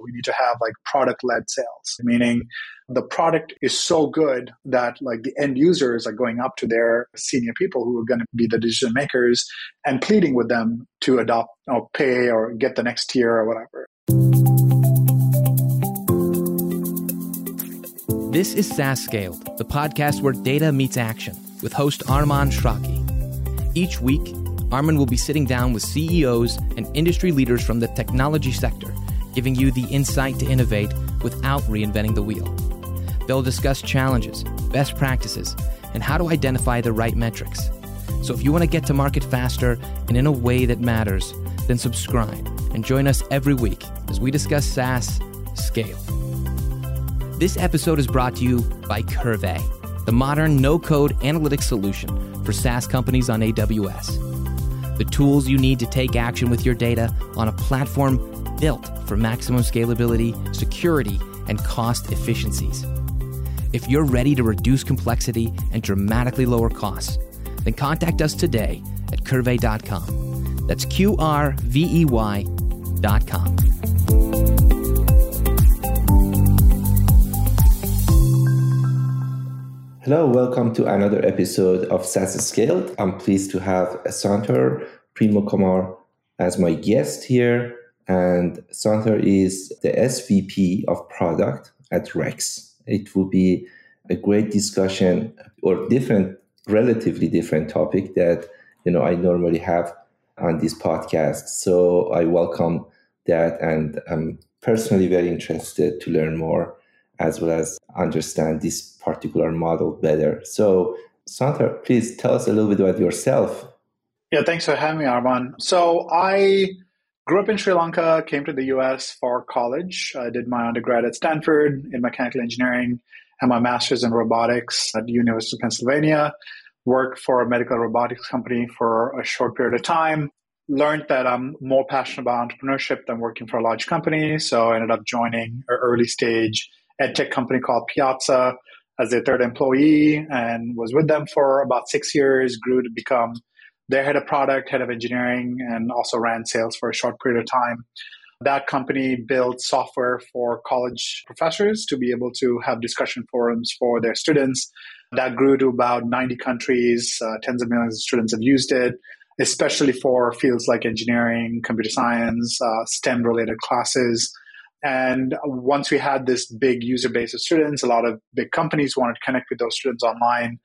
We need to have like product led sales, meaning the product is so good that like the end users are going up to their senior people who are going to be the decision makers and pleading with them to adopt or pay or get the next tier or whatever. This is SaaS Scaled, the podcast where data meets action with host Arman Eshraghi. Each week, Arman will be sitting down with CEOs and industry leaders from the technology sector, giving you the insight to innovate without reinventing the wheel. They'll discuss challenges, best practices, and how to identify the right metrics. So if you want to get to market faster and in a way that matters, then subscribe and join us every week as we discuss SaaS scale. This episode is brought to you by Qrvey, the modern no code analytics solution for SaaS companies on AWS the tools you need to take action with your data on a platform built for maximum scalability, security, and cost efficiencies. If you're ready to reduce complexity and dramatically lower costs, then contact us today at qrvey.com. That's Q R V E Y.com. Hello, welcome to another episode of SaaS Scaled. I'm pleased to have Sunthar Premakumar as my guest here. And Sunthar is the SVP of product at Rex. It will be a great discussion or different, relatively different topic that you know I normally have on this podcast. So I welcome that, and I'm personally very interested to learn more as well as understand this particular model better. So, Sunthar, please tell us a little bit about yourself. Yeah, thanks for having me, Arman. So, I grew up in Sri Lanka, came to the US for college. I did my undergrad at Stanford in mechanical engineering and my master's in robotics at the University of Pennsylvania. Worked for a medical robotics company for a short period of time. Learned that I'm more passionate about entrepreneurship than working for a large company. So I ended up joining an early stage ed tech company called Piazza as their third employee and was with them for about six years, grew to become their head of product, head of engineering, and also ran sales for a short period of time. That company built software for college professors to be able to have discussion forums for their students. That grew to about 90 countries. Uh, tens of millions of students have used it, especially for fields like engineering, computer science, uh, STEM related classes. And once we had this big user base of students, a lot of big companies wanted to connect with those students online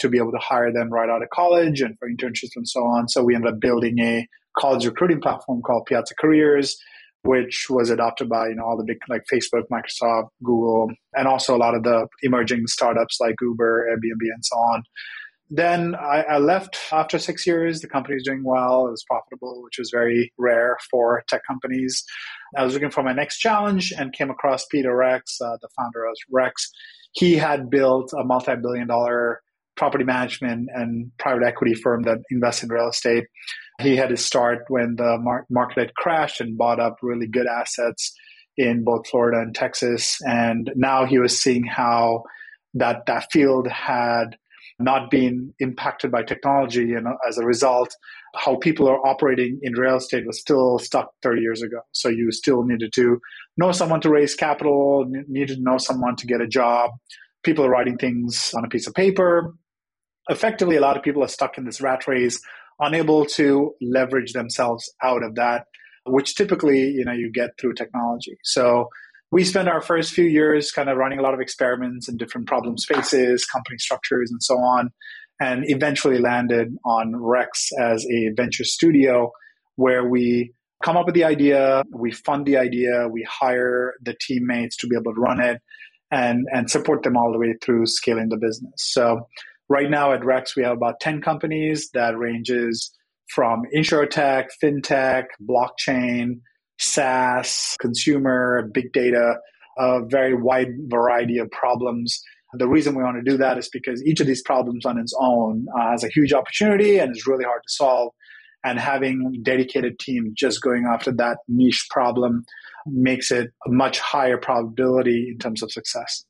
to be able to hire them right out of college and for internships and so on. So we ended up building a college recruiting platform called Piazza Careers, which was adopted by you know all the big like Facebook, Microsoft, Google, and also a lot of the emerging startups like Uber, Airbnb, and so on. Then I, I, left after six years. The company was doing well. It was profitable, which was very rare for tech companies. I was looking for my next challenge and came across Peter Rex, uh, the founder of Rex. He had built a multi billion dollar property management and private equity firm that invests in real estate. He had his start when the mar- market had crashed and bought up really good assets in both Florida and Texas. And now he was seeing how that, that field had not been impacted by technology. And as a result, how people are operating in real estate was still stuck 30 years ago. So you still needed to know someone to raise capital, needed to know someone to get a job. People are writing things on a piece of paper. Effectively, a lot of people are stuck in this rat race, unable to leverage themselves out of that, which typically, you know, you get through technology. So we spent our first few years kind of running a lot of experiments in different problem spaces, company structures, and so on, and eventually landed on Rex as a venture studio where we come up with the idea, we fund the idea, we hire the teammates to be able to run it, and and support them all the way through scaling the business. So right now at Rex, we have about 10 companies that ranges from insurtech, fintech, blockchain, SaaS, consumer, big data, a very wide variety of problems. The reason we want to do that is because each of these problems on its own uh, has a huge opportunity and is really hard to solve. And having dedicated team just going after that niche problem makes it a much higher probability in terms of success.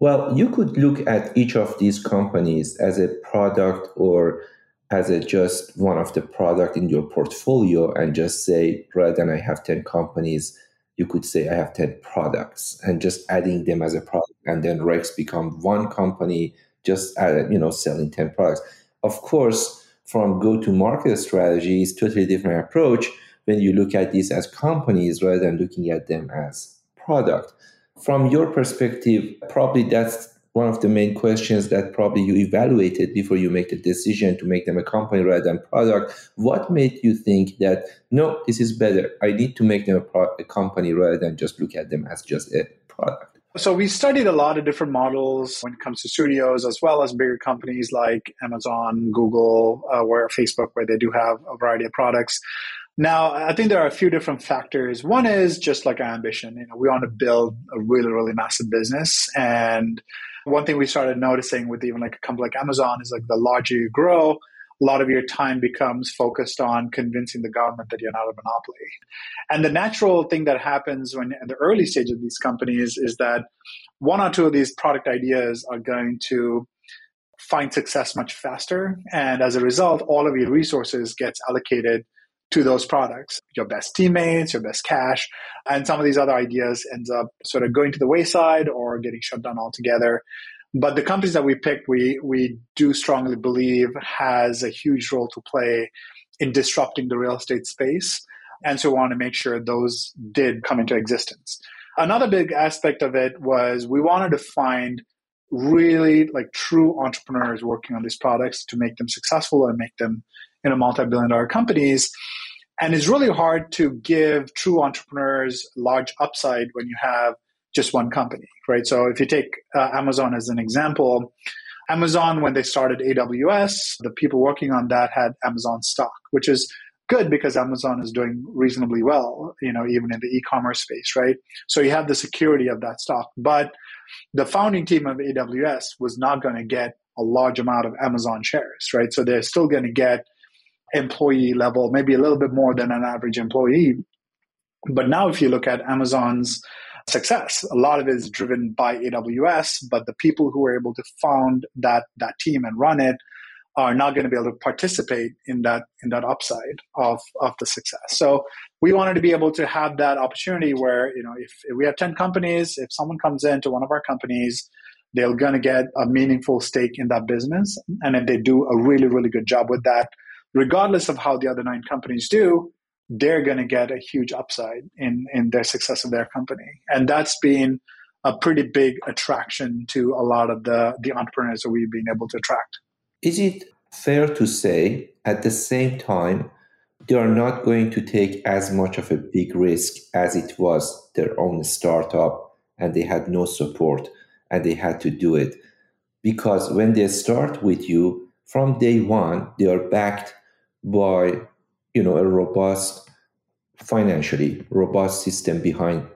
Well, you could look at each of these companies as a product or as a just one of the product in your portfolio and just say rather than i have 10 companies you could say I have 10 products and just adding them as a product and then Rex become one company just add, you know selling 10 products. Of course, from go to market strategy is totally different approach when you look at these as companies rather than looking at them as product. From your perspective, probably that's one of the main questions that probably you evaluated before you make the decision to make them a company rather than product. What made you think that no, this is better? I need to make them a, pro- a company rather than just look at them as just a product. So we studied a lot of different models when it comes to studios, as well as bigger companies like Amazon, Google, uh, Facebook, where they do have a variety of products. Now, I think there are a few different factors. One is just like our ambition. You know, we want to build a really, really massive business, and one thing we started noticing with even like a company like Amazon is like the larger you grow, a lot of your time becomes focused on convincing the government that you're not a monopoly. And the natural thing that happens when in the early stage of these companies is that one or two of these product ideas are going to find success much faster. And as a result, all of your resources gets allocated to those products, your best teammates, your best cash, and some of these other ideas ends up sort of going to the wayside or getting shut down altogether. But the companies that we picked, we we do strongly believe has a huge role to play in disrupting the real estate space. And so we want to make sure those did come into existence. Another big aspect of it was we wanted to find really like true entrepreneurs working on these products to make them successful and make them you know multi-billion dollar companies and it's really hard to give true entrepreneurs large upside when you have just one company, right? So if you take uh, Amazon as an example, Amazon, when they started AWS, the people working on that had Amazon stock, which is good because Amazon is doing reasonably well, you know, even in the e-commerce space, right? So you have the security of that stock. But the founding team of AWS was not going to get a large amount of Amazon shares, right? So they're still going to get employee level, maybe a little bit more than an average employee. But now, if you look at Amazon's success, a lot of it is driven by AWS, but the people who are able to found that that team and run it are not going to be able to participate in that in that upside of of the success. So we wanted to be able to have that opportunity where you know if, if we have ten companies, if someone comes into one of our companies, they're going to get a meaningful stake in that business, and if they do a really really good job with that, regardless of how the other nine companies do, they're going to get a huge upside in, in their success of their company. And that's been a pretty big attraction to a lot of the, the entrepreneurs that we've been able to attract. Is it fair to say at the same time, they are not going to take as much of a big risk as it was their own startup and they had no support and they had to do it? Because when they start with you, from day one, they are backed by you know a robust financially robust system behind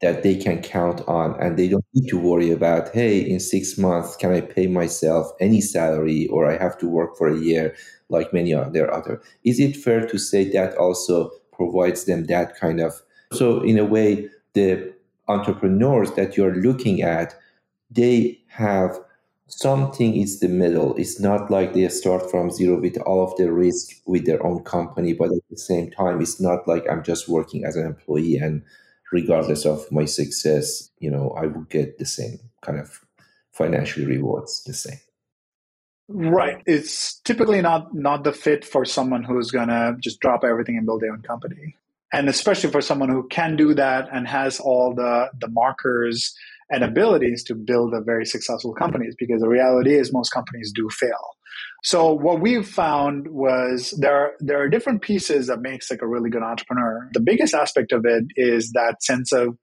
that they can count on and they don't need to worry about hey in six months can i pay myself any salary or i have to work for a year like many other other. Is it fair to say that also provides them that kind of so in a way the entrepreneurs that you're looking at they have something is the middle. It's not like they start from zero with all of the risk with their own company, but at the same time, it's not like I'm just working as an employee and regardless of my success, you know, I would get the same kind of financial rewards the same. Right. It's typically not not the fit for someone who's gonna just drop everything and build their own company. And especially for someone who can do that and has all the the markers and abilities to build a very successful companies because the reality is most companies do fail. So what we've found was there are, there are different pieces that makes like a really good entrepreneur. The biggest aspect of it is that sense of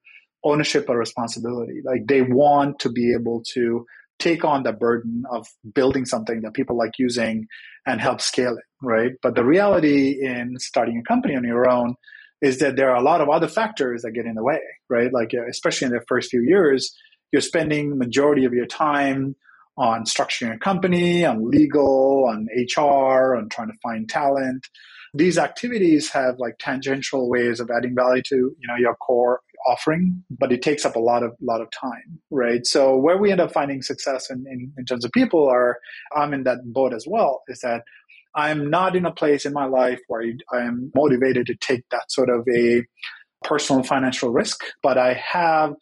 ownership or responsibility. Like they want to be able to take on the burden of building something that people like using and help scale it, right? But the reality in starting a company on your own is that there are a lot of other factors that get in the way, right? Like uh, especially in the first few years, you're spending majority of your time on structuring a company, on legal, on HR, on trying to find talent. These activities have like tangential ways of adding value to you know your core offering, but it takes up a lot of lot of time, right? So where we end up finding success in, in, in terms of people are I'm in that boat as well, is that I'm not in a place in my life where I am motivated to take that sort of a personal financial risk, but I have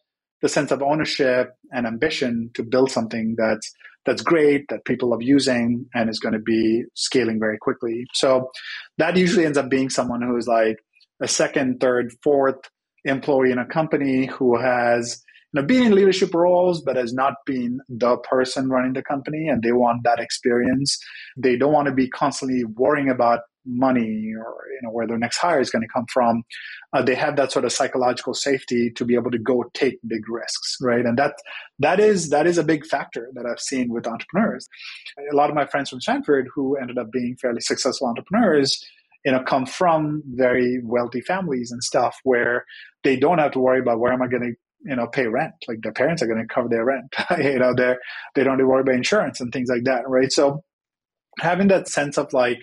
the sense of ownership and ambition to build something that's that's great that people love using and is going to be scaling very quickly. So that usually ends up being someone who is like a second, third, fourth employee in a company who has you know, been in leadership roles, but has not been the person running the company, and they want that experience. They don't want to be constantly worrying about money or you know where their next hire is going to come from. Uh, they have that sort of psychological safety to be able to go take big risks, right? And that that is that is a big factor that I've seen with entrepreneurs. A lot of my friends from Stanford who ended up being fairly successful entrepreneurs you know come from very wealthy families and stuff where they don't have to worry about where am i going to you know pay rent. Like their parents are going to cover their rent you know they're they don't worry about insurance and things like that right? So having that sense of like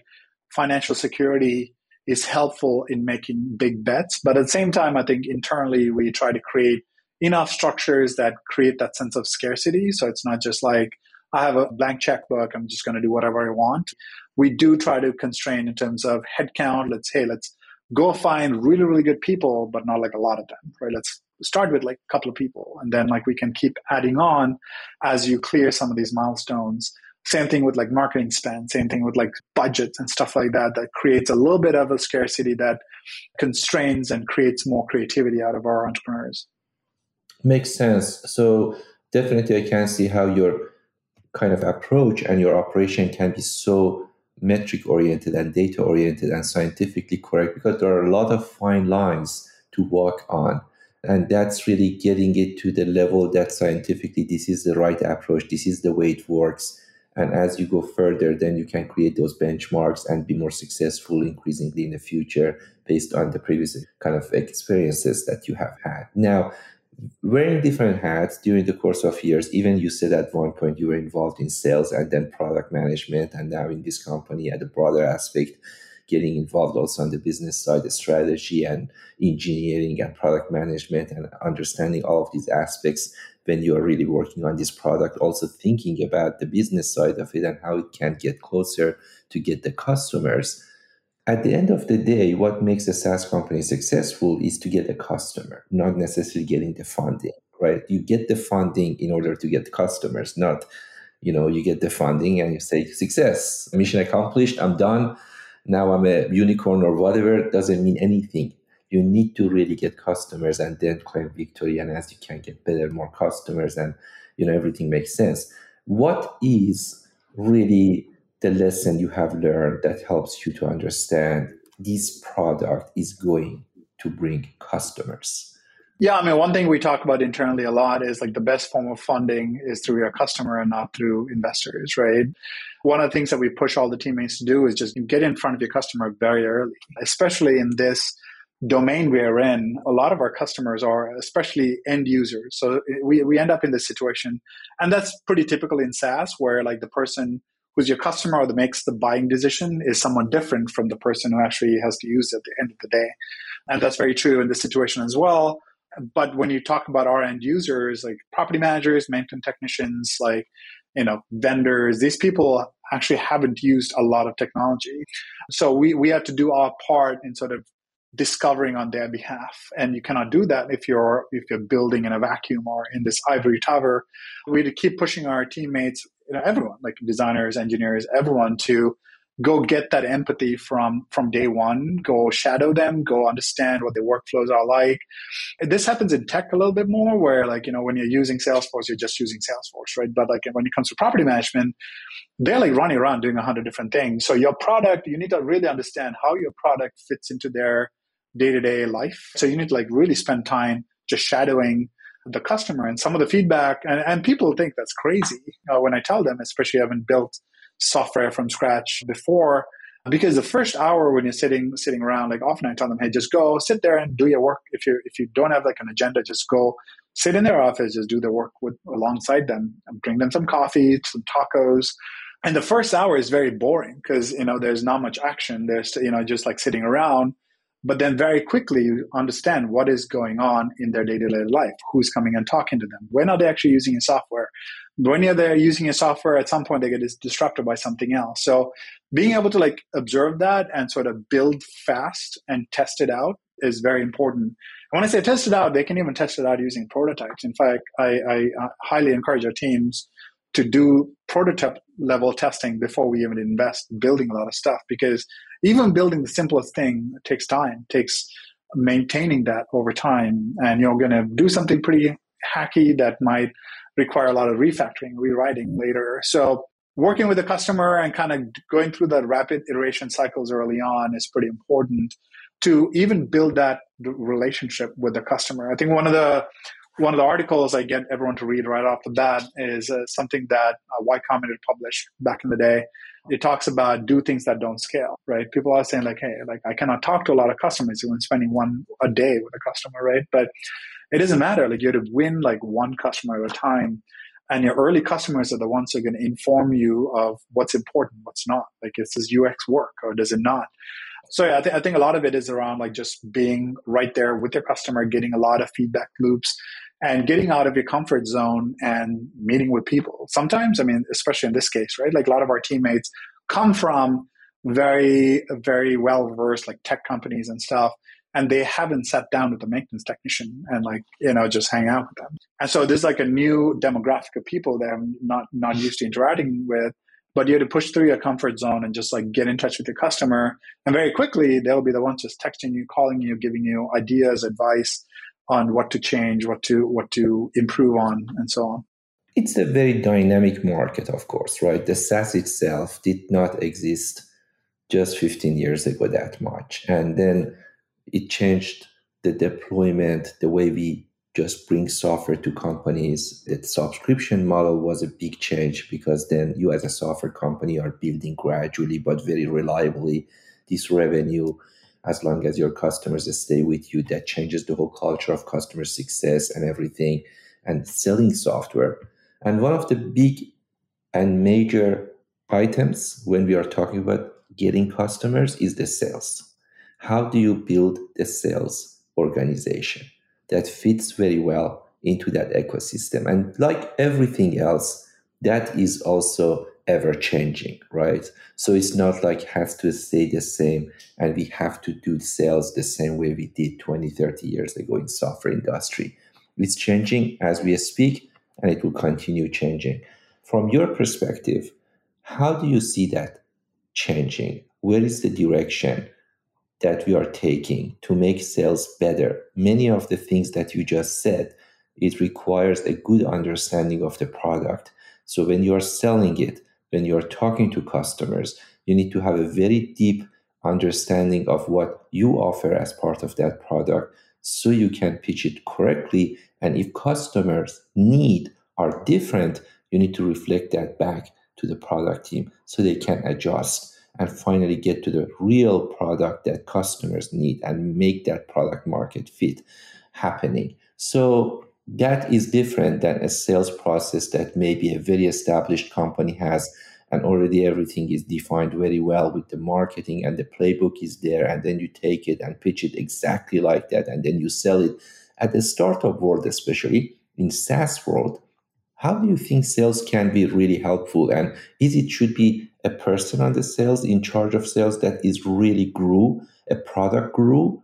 financial security is helpful in making big bets but at the same time i think internally we try to create enough structures that create that sense of scarcity. So it's not just like i have a blank checkbook i'm just going to do whatever i want. We do try to constrain in terms of headcount. Let's hey let's go find really really good people but not like a lot of them right? Let's start with like a couple of people and then like we can keep adding on as you clear some of these milestones. Same thing with like marketing spend same thing with like budgets and stuff like that that creates a little bit of a scarcity that constrains and creates more creativity out of our entrepreneurs. Makes sense. So definitely i can see how your kind of approach and your operation can be so metric oriented and data oriented and scientifically correct because there are a lot of fine lines to walk on and that's really getting it to the level that scientifically this is the right approach this is the way it works. And as you go further then you can create those benchmarks and be more successful increasingly in the future based on the previous kind of experiences that you have had. Now wearing different hats during the course of years even you said at one point you were involved in sales and then product management and now in this company at a broader aspect getting involved also on the business side, the strategy and engineering and product management and understanding all of these aspects when you are really working on this product, also thinking about the business side of it and how it can get closer to get the customers. At the end of the day, what makes a SaaS company successful is to get a customer, not necessarily getting the funding, right? You get the funding in order to get customers, not, you know, you get the funding and you say, success, mission accomplished, I'm done now I'm a unicorn or whatever doesn't mean anything. You need to really get customers and then claim victory. And as you can get better, more customers, and you know everything makes sense. What is really the lesson you have learned that helps you to understand this product is going to bring customers? Yeah, I mean, one thing we talk about internally a lot is like the best form of funding is through your customer and not through investors, right? One of the things that we push all the teammates to do is just get in front of your customer very early, especially in this domain we are in. A lot of our customers are especially end users. So we, we end up in this situation. And that's pretty typical in SaaS where like the person who's your customer or that makes the buying decision is someone different from the person who actually has to use it at the end of the day. And that's very true in this situation as well but when you talk about our end users, like property managers, maintenance technicians, like you know vendors, these people actually haven't used a lot of technology. So we we have to do our part in sort of discovering on their behalf and you cannot do that if you're if you're building in a vacuum or in this ivory tower we to keep pushing our teammates you know everyone like designers engineers everyone to go get that empathy from from day one go shadow them go understand what their workflows are like. This happens in tech a little bit more where like you know when you're using salesforce you're just using salesforce right? But like when it comes to property management they're like running around doing a hundred different things. So your product you need to really understand how your product fits into their day-to-day life. So you need to like really spend time just shadowing the customer and some of the feedback. And, and people think that's crazy uh, when i tell them especially having built software from scratch before because the first hour when you're sitting sitting around like often i tell them hey just go sit there and do your work. If you if you don't have like an agenda just go sit in their office just do the work with alongside them bring them some coffee some tacos. And the first hour is very boring because you know there's not much action. There's you know just like sitting around but then very quickly you understand what is going on in their day-to-day life who's coming and talking to them. When are they actually using your software? When are they're using a software at some point they get disrupted by something else. So being able to like observe that and sort of build fast and test it out is very important. When I say test it out, they can even test it out using prototypes. In fact, I, I uh, highly encourage our teams to do prototype level testing before we even invest building a lot of stuff because even building the simplest thing takes time takes maintaining that over time. And you're going to do something pretty hacky that might require a lot of refactoring rewriting later. So working with the customer and kind of going through that rapid iteration cycles early on is pretty important to even build that relationship with the customer. I think one of the one of the articles I get everyone to read right off the bat is uh, something that uh, Y Combinator published back in the day. It talks about do things that don't scale, right? People are saying like, hey, like I cannot talk to a lot of customers when spending one a day with a customer, right? But it doesn't matter. Like you have to win like one customer at a time. And your early customers are the ones who are going to inform you of what's important, what's not. Like, is this UX work or does it not? So yeah, I, th- I think a lot of it is around like just being right there with your customer, getting a lot of feedback loops, and getting out of your comfort zone and meeting with people. Sometimes, I mean, especially in this case, right? Like a lot of our teammates come from very, very well versed like tech companies and stuff. And they haven't sat down with a maintenance technician and like, you know, just hang out with them. And so there's like a new demographic of people that I'm not, not used to interacting with, but you have to push through your comfort zone and just like get in touch with your customer. And very quickly, they'll be the ones just texting you, calling you, giving you ideas, advice, on what to change, what to what to improve on, and so on. It's a very dynamic market, of course, right? The SaaS itself did not exist just 15 years ago that much, and then it changed the deployment, the way we just bring software to companies. The subscription model was a big change because then you, as a software company, are building gradually but very reliably this revenue as long as your customers stay with you that changes the whole culture of customer success and everything and selling software. And one of the big and major items when we are talking about getting customers is the sales. How do you build the sales organization that fits very well into that ecosystem? And like everything else that is also ever changing, right? So it's not like has to stay the same and we have to do sales the same way we did 20, 30 years ago in software industry. It's changing as we speak and it will continue changing. From your perspective, how do you see that changing? Where is the direction that we are taking to make sales better? Many of the things that you just said, it requires a good understanding of the product. So when you are selling it, when you're talking to customers, you need to have a very deep understanding of what you offer as part of that product so you can pitch it correctly. And if customers' need are different, you need to reflect that back to the product team so they can adjust and finally get to the real product that customers need and make that product market fit happening. So that is different than a sales process that maybe a very established company has and already everything is defined very well with the marketing and the playbook is there and then you take it and pitch it exactly like that and then you sell it. At the startup world especially in SaaS world how do you think sales can be really helpful? And is it should be a person on the sales in charge of sales that is really grew a product grew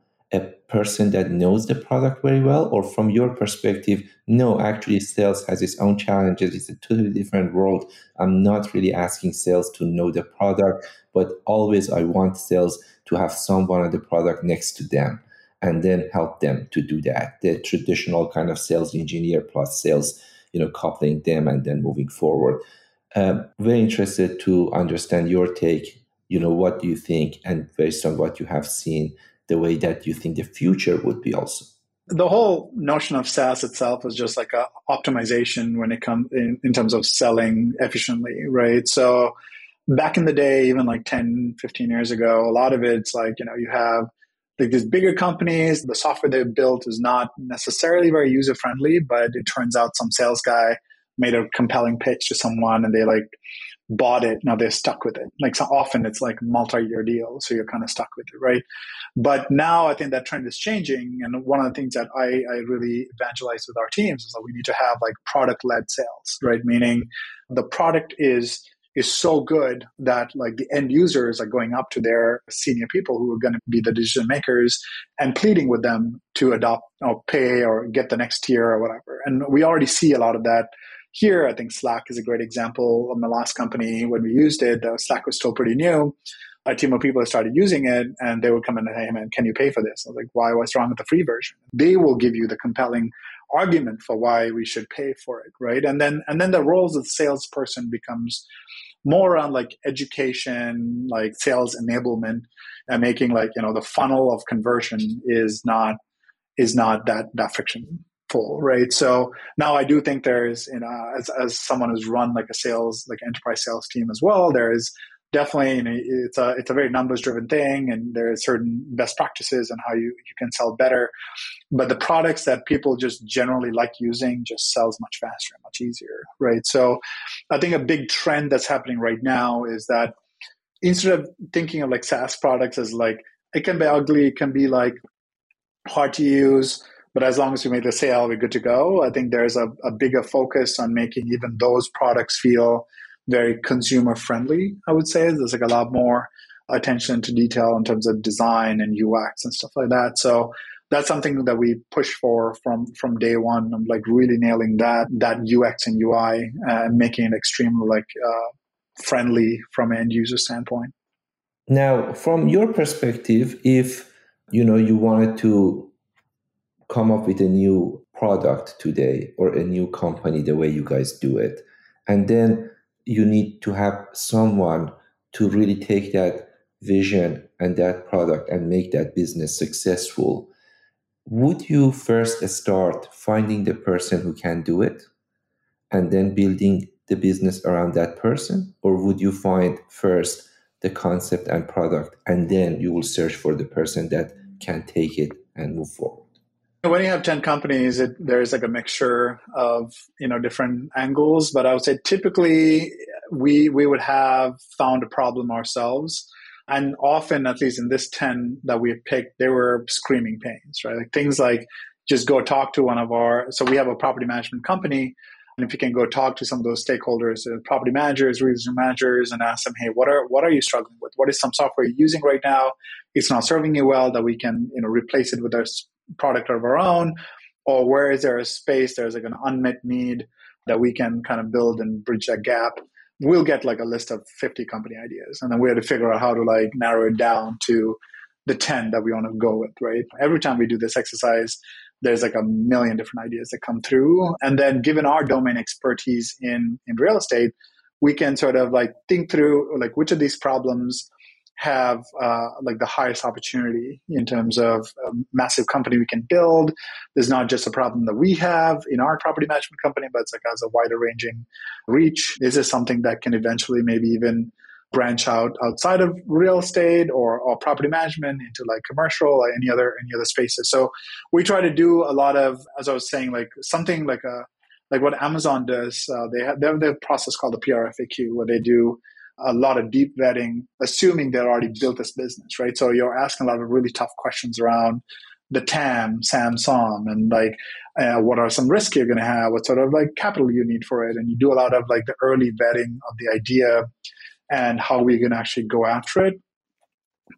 person that knows the product very well or from your perspective no actually sales has its own challenges. It's a totally different world. I'm not really asking sales to know the product but always i want sales to have someone on the product next to them and then help them to do that. The traditional kind of sales engineer plus sales you know coupling them and then moving forward. Um, very interested to understand your take you know what do you think and based on what you have seen the way that you think the future would be also the whole notion of SaaS itself is just like a optimization when it comes in, in terms of selling efficiently, right? So back in the day, even like 10, 15 years ago, a lot of it's like, you know, you have like these bigger companies, the software they've built is not necessarily very user friendly, but it turns out some sales guy made a compelling pitch to someone and they like bought it now they're stuck with it. Like so often it's like multi-year deal so you're kind of stuck with it right? But now i think that trend is changing and one of the things that i, I really evangelize with our teams is that we need to have like product-led sales right? Meaning the product is is so good that like the end users are going up to their senior people who are going to be the decision makers and pleading with them to adopt or pay or get the next tier or whatever. And we already see a lot of that here. I think Slack is a great example. Of my last company, when we used it, Slack was still pretty new. A team of people started using it and they would come in and say, hey man, can you pay for this? I was like, why? What's wrong with the free version? They will give you the compelling argument for why we should pay for it, right? And then and then the roles of the salesperson becomes more around like education, like sales enablement, and making like you know the funnel of conversion is not is not that that full, right? So now I do think there's you uh, know as as someone who's run like a sales like enterprise sales team as well, there is definitely you know, it's a it's a very numbers driven thing and there are certain best practices and how you, you can sell better but the products that people just generally like using just sells much faster and much easier right so i think a big trend that's happening right now is that instead of thinking of like saas products as like it can be ugly it can be like hard to use but as long as we make the sale we're good to go i think there's a, a bigger focus on making even those products feel very consumer friendly, I would say. There's like a lot more attention to detail in terms of design and UX and stuff like that. So that's something that we push for from from day one. I'm like really nailing that that UX and UI uh, and making it extremely like uh, friendly from an end user standpoint. Now, from your perspective, if you know you wanted to come up with a new product today or a new company the way you guys do it, and then you need to have someone to really take that vision and that product and make that business successful. Would you first start finding the person who can do it and then building the business around that person? Or would you find first the concept and product and then you will search for the person that can take it and move forward when you have 10 companies, it, there's like a mixture of, you know, different angles, but I would say typically we, we would have found a problem ourselves. And often, at least in this 10 that we picked, they were screaming pains, right? Like things like just go talk to one of our, so we have a property management company. And if you can go talk to some of those stakeholders, uh, property managers, regional managers, and ask them, hey, what are what are you struggling with? What is some software you're using right now? It's not serving you well that we can, you know, replace it with our product of our own or where is there a space there's like an unmet need that we can kind of build and bridge that gap we'll get like a list of 50 company ideas. And then we have to figure out how to like narrow it down to the 10 that we want to go with right? Every time we do this exercise there's like a million different ideas that come through. And then given our domain expertise in in real estate we can sort of like think through like which of these problems have uh, like the highest opportunity in terms of a massive company we can build. There's not just a problem that we have in our property management company, but it's like has a wider ranging reach. Is this something that can eventually maybe even branch out outside of real estate or, or property management into like commercial or any other any other spaces? So we try to do a lot of, as I was saying, like something like a like what Amazon does. Uh, they have they have a process called the PRFAQ where they do a lot of deep vetting, assuming they're already built this business, right? So you're asking a lot of really tough questions around the TAM, SAM, SOM, and like uh, what are some risks you're going to have? What sort of like capital you need for it? And you do a lot of like the early vetting of the idea and how we're going to actually go after it.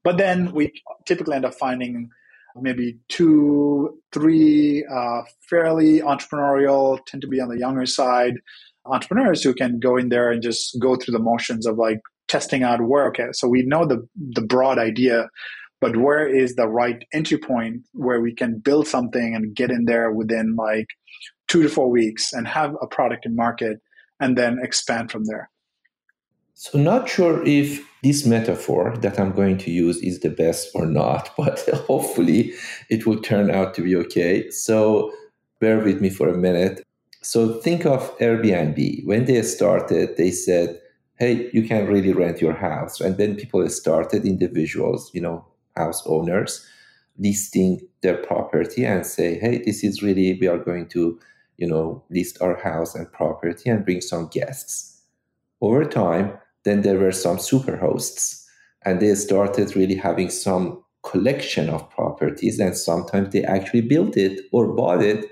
But then we typically end up finding maybe two, three uh, fairly entrepreneurial, tend to be on the younger side entrepreneurs who can go in there and just go through the motions of like testing out where okay so we know the the broad idea but where is the right entry point where we can build something and get in there within like two to four weeks and have a product in market and then expand from there? So not sure if this metaphor that i'm going to use is the best or not but hopefully it will turn out to be okay. So bear with me for a minute so think of Airbnb. When they started, they said, hey, you can really rent your house. And then people started, individuals, you know, house owners, listing their property and say, hey, this is really, we are going to, you know, list our house and property and bring some guests. Over time, then there were some super hosts and they started really having some collection of properties and sometimes they actually built it or bought it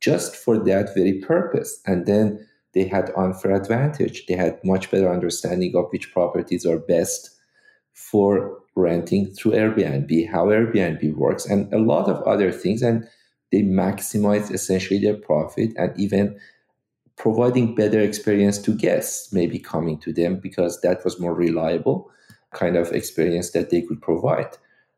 just for that very purpose. And then they had unfair advantage. They had much better understanding of which properties are best for renting through Airbnb, how Airbnb works, and a lot of other things. And they maximize essentially their profit and even providing better experience to guests, maybe coming to them because that was more reliable kind of experience that they could provide.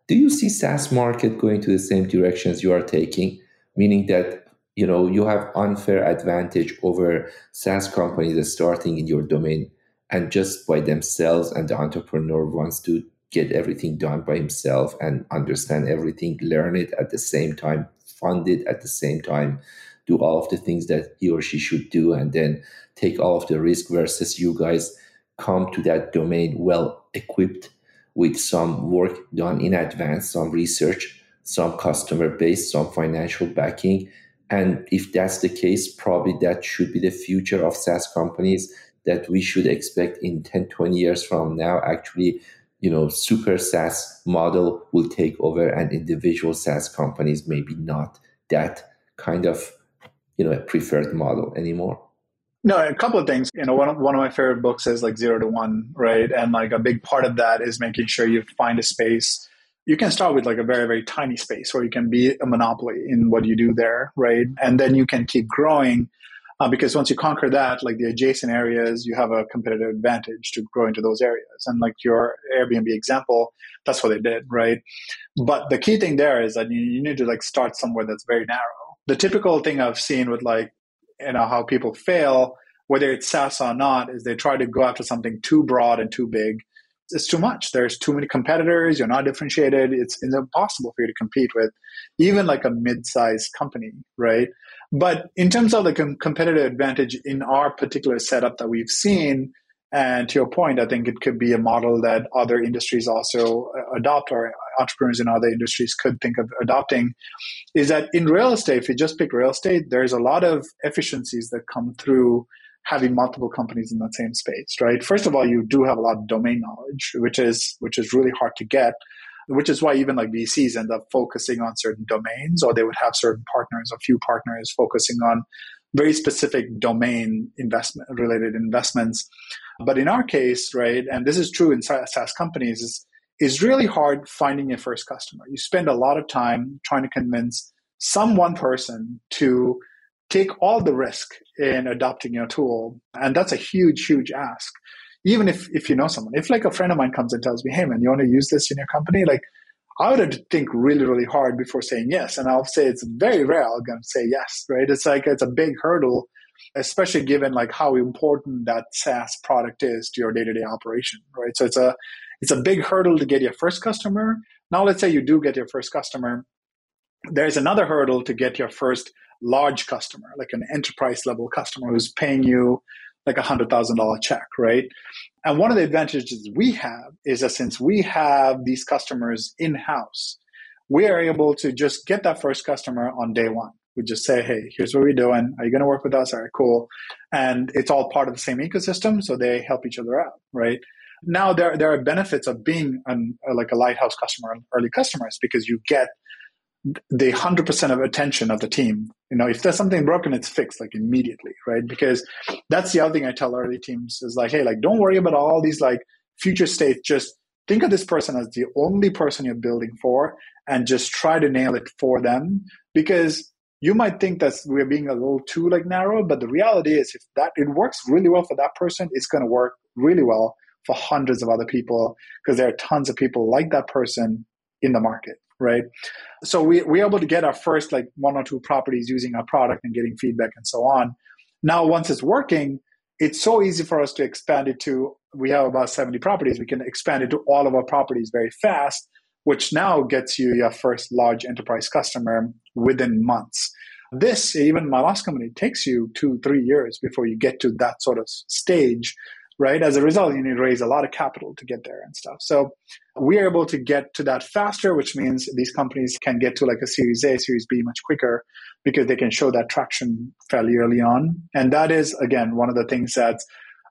Do you see SaaS market going to the same directions you are taking, meaning that you know you have unfair advantage over SaaS companies that starting in your domain and just by themselves and the entrepreneur wants to get everything done by himself and understand everything, learn it at the same time, fund it at the same time, do all of the things that he or she should do, and then take all of the risk versus you guys come to that domain well equipped with some work done in advance, some research, some customer base, some financial backing. And if that's the case, probably that should be the future of SaaS companies that we should expect in 10, 20 years from now. Actually, you know, super SaaS model will take over and individual SaaS companies maybe not that kind of, you know, a preferred model anymore. No, a couple of things. You know, one of, one of my favorite books is like Zero to One, right? And like a big part of that is making sure you find a space. You can start with like a very, very tiny space where you can be a monopoly in what you do there, right? And then you can keep growing uh, because once you conquer that, like the adjacent areas, you have a competitive advantage to grow into those areas. And like your Airbnb example, that's what they did, right? But the key thing there is that you, you need to like start somewhere that's very narrow. The typical thing I've seen with like you know how people fail whether it's SaaS or not is they try to go after something too broad and too big it's too much. There's too many competitors. You're not differentiated. It's, it's impossible for you to compete with even like a mid-sized company right? But in terms of the com- competitive advantage in our particular setup that we've seen and to your point, I think it could be a model that other industries also uh, adopt or entrepreneurs in other industries could think of adopting. Is that in real estate, if you just pick real estate, there's a lot of efficiencies that come through having multiple companies in that same space, right? First of all, you do have a lot of domain knowledge, which is which is really hard to get. Which is why even like VCs end up focusing on certain domains, or they would have certain partners, a few partners focusing on very specific domain investment related investments. But in our case, right, and this is true in SaaS companies, is is really hard finding your first customer. You spend a lot of time trying to convince some one person to take all the risk in adopting your tool. And that's a huge, huge ask. Even if, if you know someone, if like a friend of mine comes and tells me, hey man, you want to use this in your company? Like I would think really, really hard before saying yes. And I'll say it's very rare I'm going to say yes, right? It's like, it's a big hurdle especially given like how important that SaaS product is to your day-to-day operation, right? So it's a it's a big hurdle to get your first customer. Now let's say you do get your first customer. There's another hurdle to get your first large customer, like an enterprise level customer who's paying you like a hundred thousand dollar check, right? And one of the advantages we have is that since we have these customers in house, we are able to just get that first customer on day one we just say, hey, here's what we're doing. Are you going to work with us? All right, cool. And it's all part of the same ecosystem, so they help each other out, right? Now there there are benefits of being an, like a lighthouse customer, early customers, because you get the hundred percent of attention of the team. You know, if there's something broken, it's fixed like immediately, right? Because that's the other thing I tell early teams is like, hey, like don't worry about all these like future states. Just think of this person as the only person you're building for, and just try to nail it for them because you might think that we're being a little too like narrow, but the reality is if that it works really well for that person, it's going to work really well for hundreds of other people because there are tons of people like that person in the market, right? So we we're able to get our first like one or two properties using our product and getting feedback and so on. Now once it's working, it's so easy for us to expand it to we have about 70 properties. We can expand it to all of our properties very fast which now gets you your first large enterprise customer within months. This, even my last company, takes you two, three years before you get to that sort of stage, right? As a result, you need to raise a lot of capital to get there and stuff. So we are able to get to that faster, which means these companies can get to like a Series A, Series B much quicker because they can show that traction fairly early on. And that is, again, one of the things that's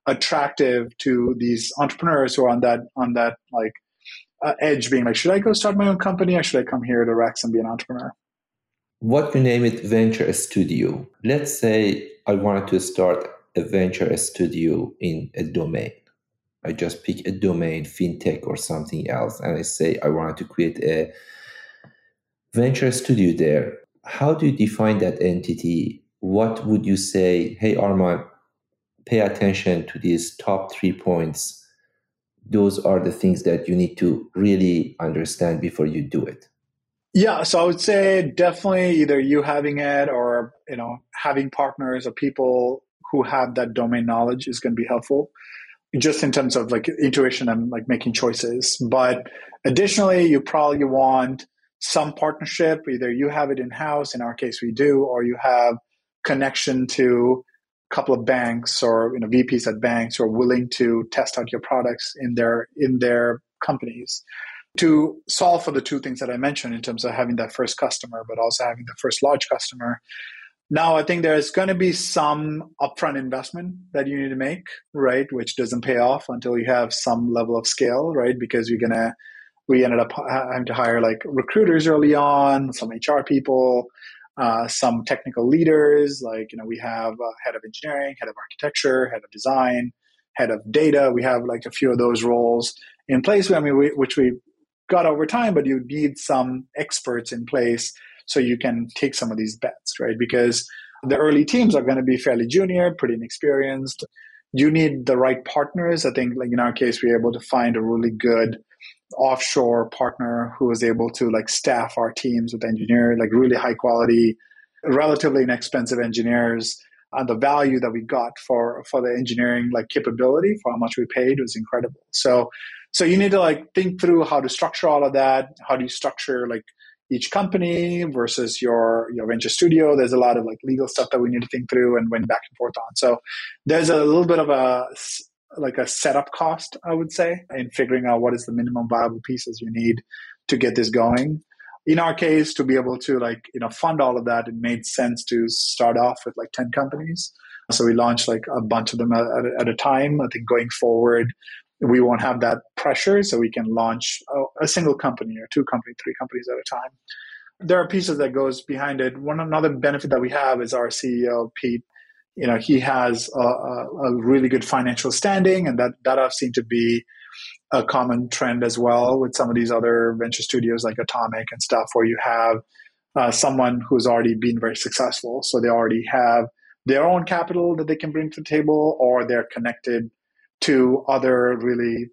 attractive to these entrepreneurs who are on that, on that like uh, edge being like, should I go start my own company or should I come here to Rex and be an entrepreneur? What you name it, venture studio. Let's say I wanted to start a venture studio in a domain. I just pick a domain, fintech or something else, and I say I want to create a venture studio there. How do you define that entity? What would you say, hey, Arman, pay attention to these top three points? Those are the things that you need to really understand before you do it. Yeah, so I would say definitely either you having it or you know having partners or people who have that domain knowledge is going to be helpful just in terms of like intuition and like making choices. But additionally, you probably want some partnership. Either you have it in house, in our case, we do, or you have connection to a couple of banks or you know VPs at banks who are willing to test out your products in their in their companies to solve for the two things that I mentioned in terms of having that first customer, but also having the first large customer now, I think there's going to be some upfront investment that you need to make, right? Which doesn't pay off until you have some level of scale, right? Because you're going to, we ended up having to hire like recruiters early on, some HR people, uh, some technical leaders. Like, you know, we have head of engineering, head of architecture, head of design, head of data. We have like a few of those roles in place. I mean, we, which we got over time, but you need some experts in place so you can take some of these bets, right? Because the early teams are going to be fairly junior, pretty inexperienced. You need the right partners. I think, like in our case, we were able to find a really good offshore partner who was able to like staff our teams with engineers, like really high quality, relatively inexpensive engineers. And the value that we got for for the engineering like capability for how much we paid was incredible. So so you need to like think through how to structure all of that. How do you structure like each company versus your your venture studio. There's a lot of like legal stuff that we need to think through and went back and forth on. So there's a little bit of a like a setup cost, I would say, in figuring out what is the minimum viable pieces you need to get this going. In our case, to be able to like you know fund all of that, it made sense to start off with like ten companies. So we launched like a bunch of them at, at a time. I think going forward, we won't have that pressure so we can launch a, single company or two companies three companies at a time. There are pieces that goes behind it. One another benefit that we have is our ceo pete. You know he has a, a really good financial standing and that that i've seen to be a common trend as well with some of these other venture studios like atomic and stuff where you have uh, someone who's already been very successful. So they already have their own capital that they can bring to the table or they're connected to other really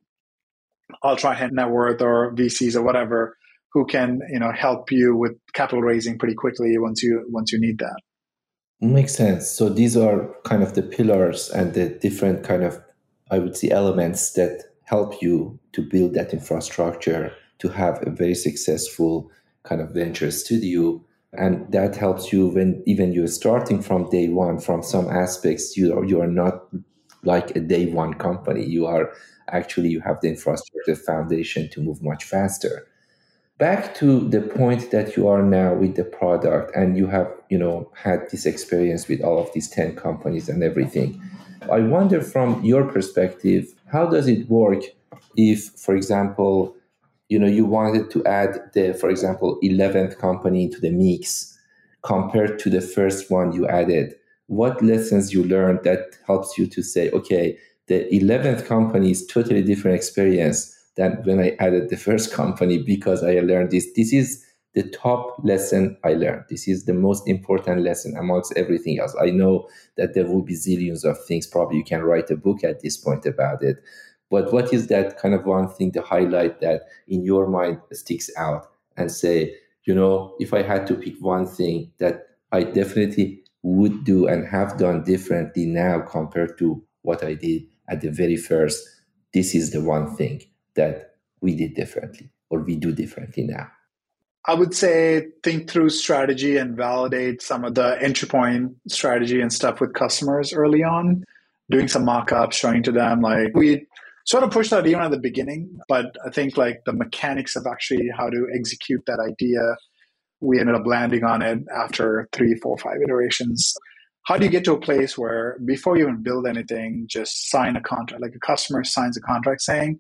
ultra high net worth or VCs or whatever who can you know help you with capital raising pretty quickly once you once you need that. Makes sense. So these are kind of the pillars and the different kind of I would say elements that help you to build that infrastructure to have a very successful kind of venture studio and that helps you when even you're starting from day one from some aspects you are you are not like a day one company. You are actually you have the infrastructure foundation to move much faster. Back to the point that you are now with the product and you have, you know, had this experience with all of these 10 companies and everything. I wonder from your perspective, how does it work if, for example, you know, you wanted to add the, for example, 11th company into the mix compared to the first one you added? What lessons you learned that helps you to say, okay, the 11th company is totally different experience than when I added the first company because I learned this. This is the top lesson I learned. This is the most important lesson amongst everything else. I know that there will be zillions of things. Probably you can write a book at this point about it. But what is that kind of one thing to highlight that in your mind sticks out and say, you know, if I had to pick one thing that I definitely would do and have done differently now compared to what I did at the very first, this is the one thing that we did differently or we do differently now? I would say think through strategy and validate some of the entry point strategy and stuff with customers early on, doing some mock ups, showing to them like we sort of pushed that even at the beginning, but I think like the mechanics of actually how to execute that idea we ended up landing on it after three, four, five iterations. How do you get to a place where before you even build anything, just sign a contract? Like a customer signs a contract saying,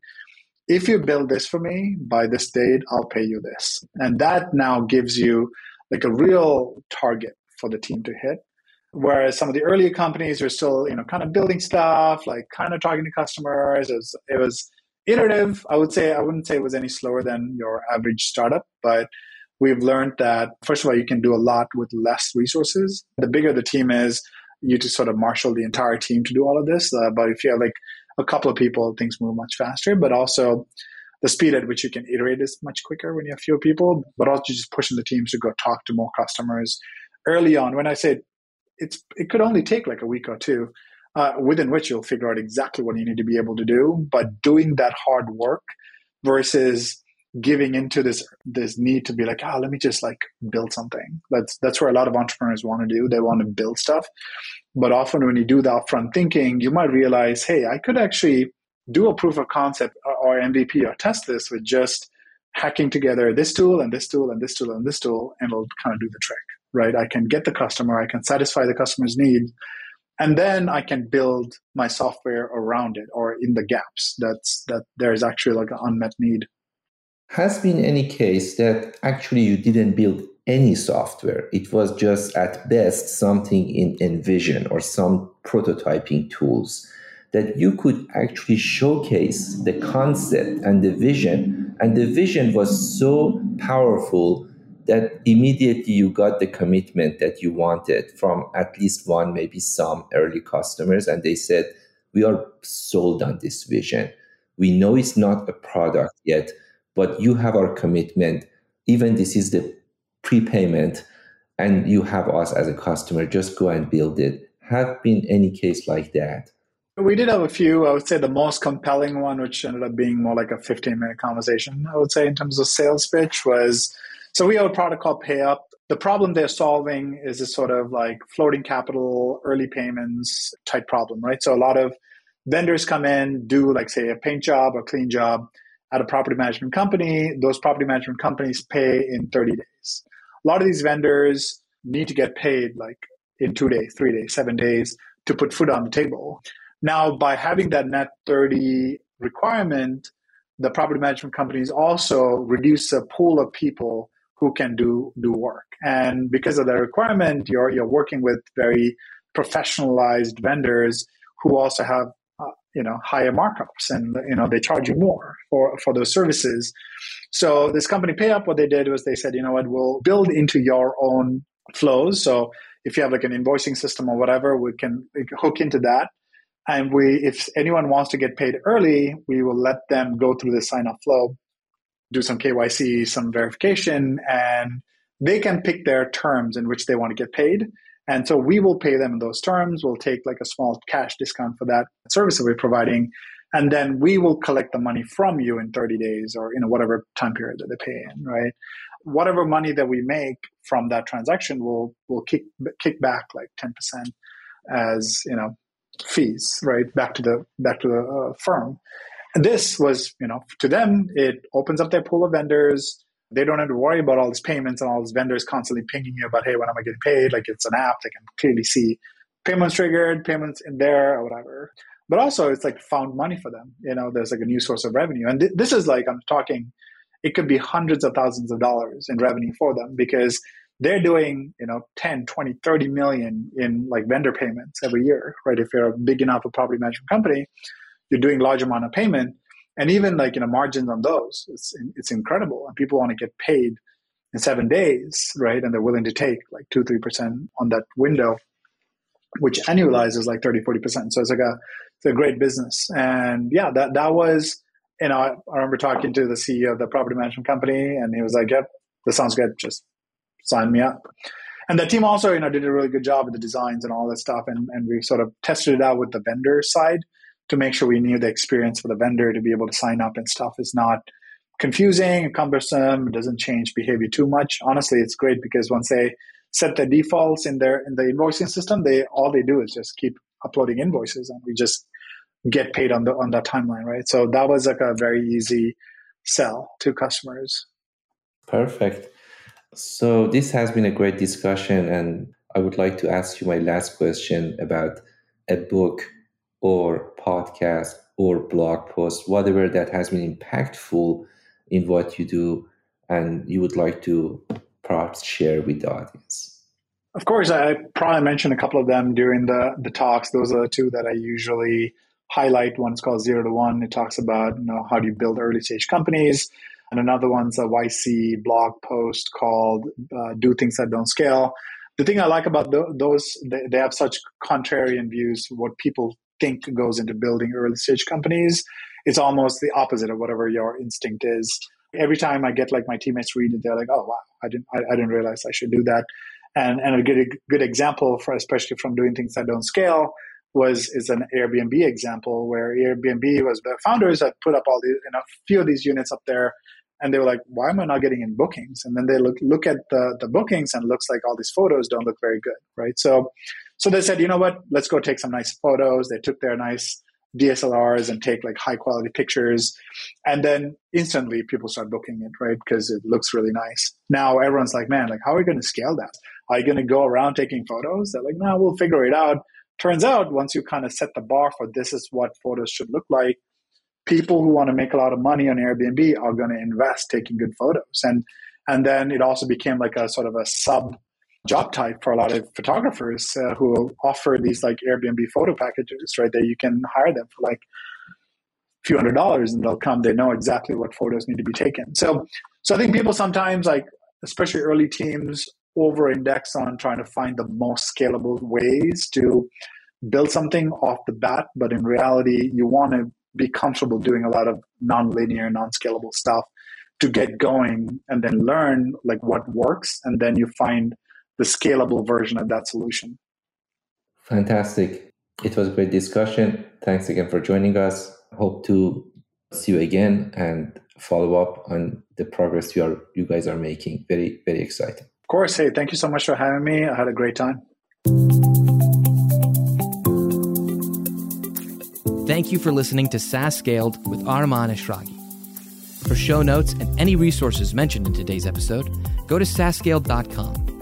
if you build this for me by this date, I'll pay you this. And that now gives you like a real target for the team to hit. Whereas some of the earlier companies are still, you know, kind of building stuff, like kind of talking to customers. It was, it was iterative. I would say I wouldn't say it was any slower than your average startup, but we've learned that first of all, you can do a lot with less resources. The bigger the team is, you to sort of marshal the entire team to do all of this. Uh, but if you have like a couple of people, things move much faster. But also the speed at which you can iterate is much quicker when you have fewer people. But also just pushing the teams to go talk to more customers early on. When I say it's, it could only take like a week or two. Uh, within which you'll figure out exactly what you need to be able to do. But doing that hard work versus giving into this this need to be like, ah, let me just like build something. That's that's where a lot of entrepreneurs want to do. They want to build stuff. But often when you do the upfront thinking, you might realize, hey, I could actually do a proof of concept or MVP or test this with just hacking together this tool and this tool and this tool and this tool, and it'll kind of do the trick, right? I can get the customer, I can satisfy the customer's need, and then I can build my software around it or in the gaps that's that there's actually like an unmet need has been any case that actually you didn't build any software. It was just at best something in InVision or some prototyping tools that you could actually showcase the concept and the vision. And the vision was so powerful that immediately you got the commitment that you wanted from at least one, maybe some early customers. And they said, We are sold on this vision. We know it's not a product yet, but you have our commitment. Even this is the prepayment, and you have us as a customer. Just go and build it. Have been any case like that? We did have a few. I would say the most compelling one, which ended up being more like a 15 minute conversation, I would say, in terms of sales pitch, was so we have a product called PayUp. The problem they're solving is this sort of like floating capital, early payments type problem, right? So a lot of vendors come in, do like, say, a paint job or clean job at a property management company, those property management companies pay in 30 days. A lot of these vendors need to get paid like in two days, three days, seven days to put food on the table. Now, by having that net 30 requirement, the property management companies also reduce the pool of people who can do do work. And because of that requirement, you're you're working with very professionalized vendors who also have you know higher markups and you know they charge you more for for those services. So this company PayUp what they did was they said you know what? We'll build into your own flows. So if you have like an invoicing system or whatever we can, hook into that. And we if anyone wants to get paid early we will let them go through the sign up flow do some kyc some verification and they can pick their terms in which they want to get paid and so we will pay them in those terms. We'll take like a small cash discount for that service that we're providing. And then we will collect the money from you in 30 days or, you know, whatever time period that they pay in, right? Whatever money that we make from that transaction will will kick kick back like 10% as, you know, fees, right? Back to the back to the uh, firm. And this was, you know, to them, it opens up their pool of vendors they don't have to worry about all these payments and all these vendors constantly pinging you about, hey, when am I getting paid? Like it's an app, they can clearly see payments triggered, payments in there or whatever. But also it's like found money for them. You know, there's like a new source of revenue. And th- this is like, I'm talking, it could be hundreds of thousands of dollars in revenue for them because they're doing, you know, 10, 20, 30 million in like vendor payments every year, right? If you're a big enough a property management company, you're doing large amount of payment and even like you know margins on those it's it's incredible. And people want to get paid in seven days right? And they're willing to take like 2 3% on that window which annualizes like 30 40% so it's like a it's a great business. And yeah that that was you know I, I remember talking to the ceo of the property management company and he was like yep this sounds good. Just sign me up. And the team also you know did a really good job with the designs and all that stuff and, and we sort of tested it out with the vendor side to make sure we knew the experience for the vendor to be able to sign up and stuff is not confusing, cumbersome, doesn't change behavior too much. Honestly, it's great because once they set the defaults in their in the invoicing system, they all they do is just keep uploading invoices and we just get paid on the on that timeline, right? So that was like a very easy sell to customers. Perfect. So this has been a great discussion and I would like to ask you my last question about a book or podcast or blog post, whatever that has been impactful in what you do and you would like to perhaps share with the audience? Of course, I probably mentioned a couple of them during the, the talks. Those are the two that I usually highlight. One's called Zero to One. It talks about you know how do you build early stage companies, and another one's a YC blog post called uh, Do Things That Don't Scale. The thing I like about th- those, they, they have such contrarian views. What people think goes into building early stage companies, it's almost the opposite of whatever your instinct is. Every time I get like my teammates read it, they're like, "Oh wow, I didn't, I, I didn't realize I should do that." And and a good good example for especially from doing things that don't scale was is an Airbnb example where Airbnb was the founders that put up all these you know, a few of these units up there and they were like, why am I not getting in bookings? And then they look look at the the bookings and looks like all these photos don't look very good, right? So so they said, you know what, let's go take some nice photos. They took their nice DSLRs and take like high quality pictures. And then instantly people start booking it, right? Because it looks really nice. Now everyone's like, man, like, how are we going to scale that? Are you going to go around taking photos? They're like, no, we'll figure it out. Turns out once you kind of set the bar for this is what photos should look like, people who want to make a lot of money on Airbnb are going to invest taking good photos. And and then it also became like a sort of a sub job type for a lot of photographers uh, who offer these like Airbnb photo packages, right? That you can hire them for like a few hundred dollars and they'll come. They know exactly what photos need to be taken. So so I think people sometimes like especially early teams over index on trying to find the most scalable ways to build something off the bat, but in reality, you want to be comfortable doing a lot of non-linear, non-scalable stuff to get going and then learn like what works and then you find the scalable version of that solution. Fantastic. It was a great discussion. Thanks again for joining us. Hope to see you again and follow up on the progress you are you guys are making. Very, very exciting. Of course. Hey, thank you so much for having me. I had a great time. Thank you for listening to SaaS Scaled with Arman Eshraghi. For show notes and any resources mentioned in today's episode, go to saasscaled.com.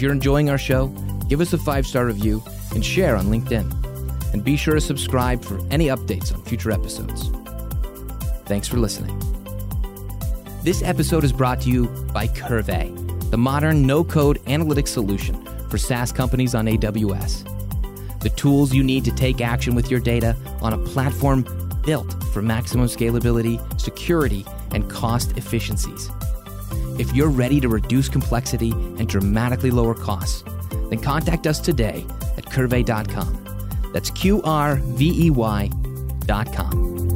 If you're enjoying our show, give us a five star review and share on LinkedIn. And be sure to subscribe for any updates on future episodes. Thanks for listening. This episode is brought to you by Qrvey, the modern no code analytics solution for SaaS companies on AWS the tools you need to take action with your data on a platform built for maximum scalability, security, and cost efficiencies. If you're ready to reduce complexity and dramatically lower costs, then contact us today at qrvey.com. That's Q R V E Y.com.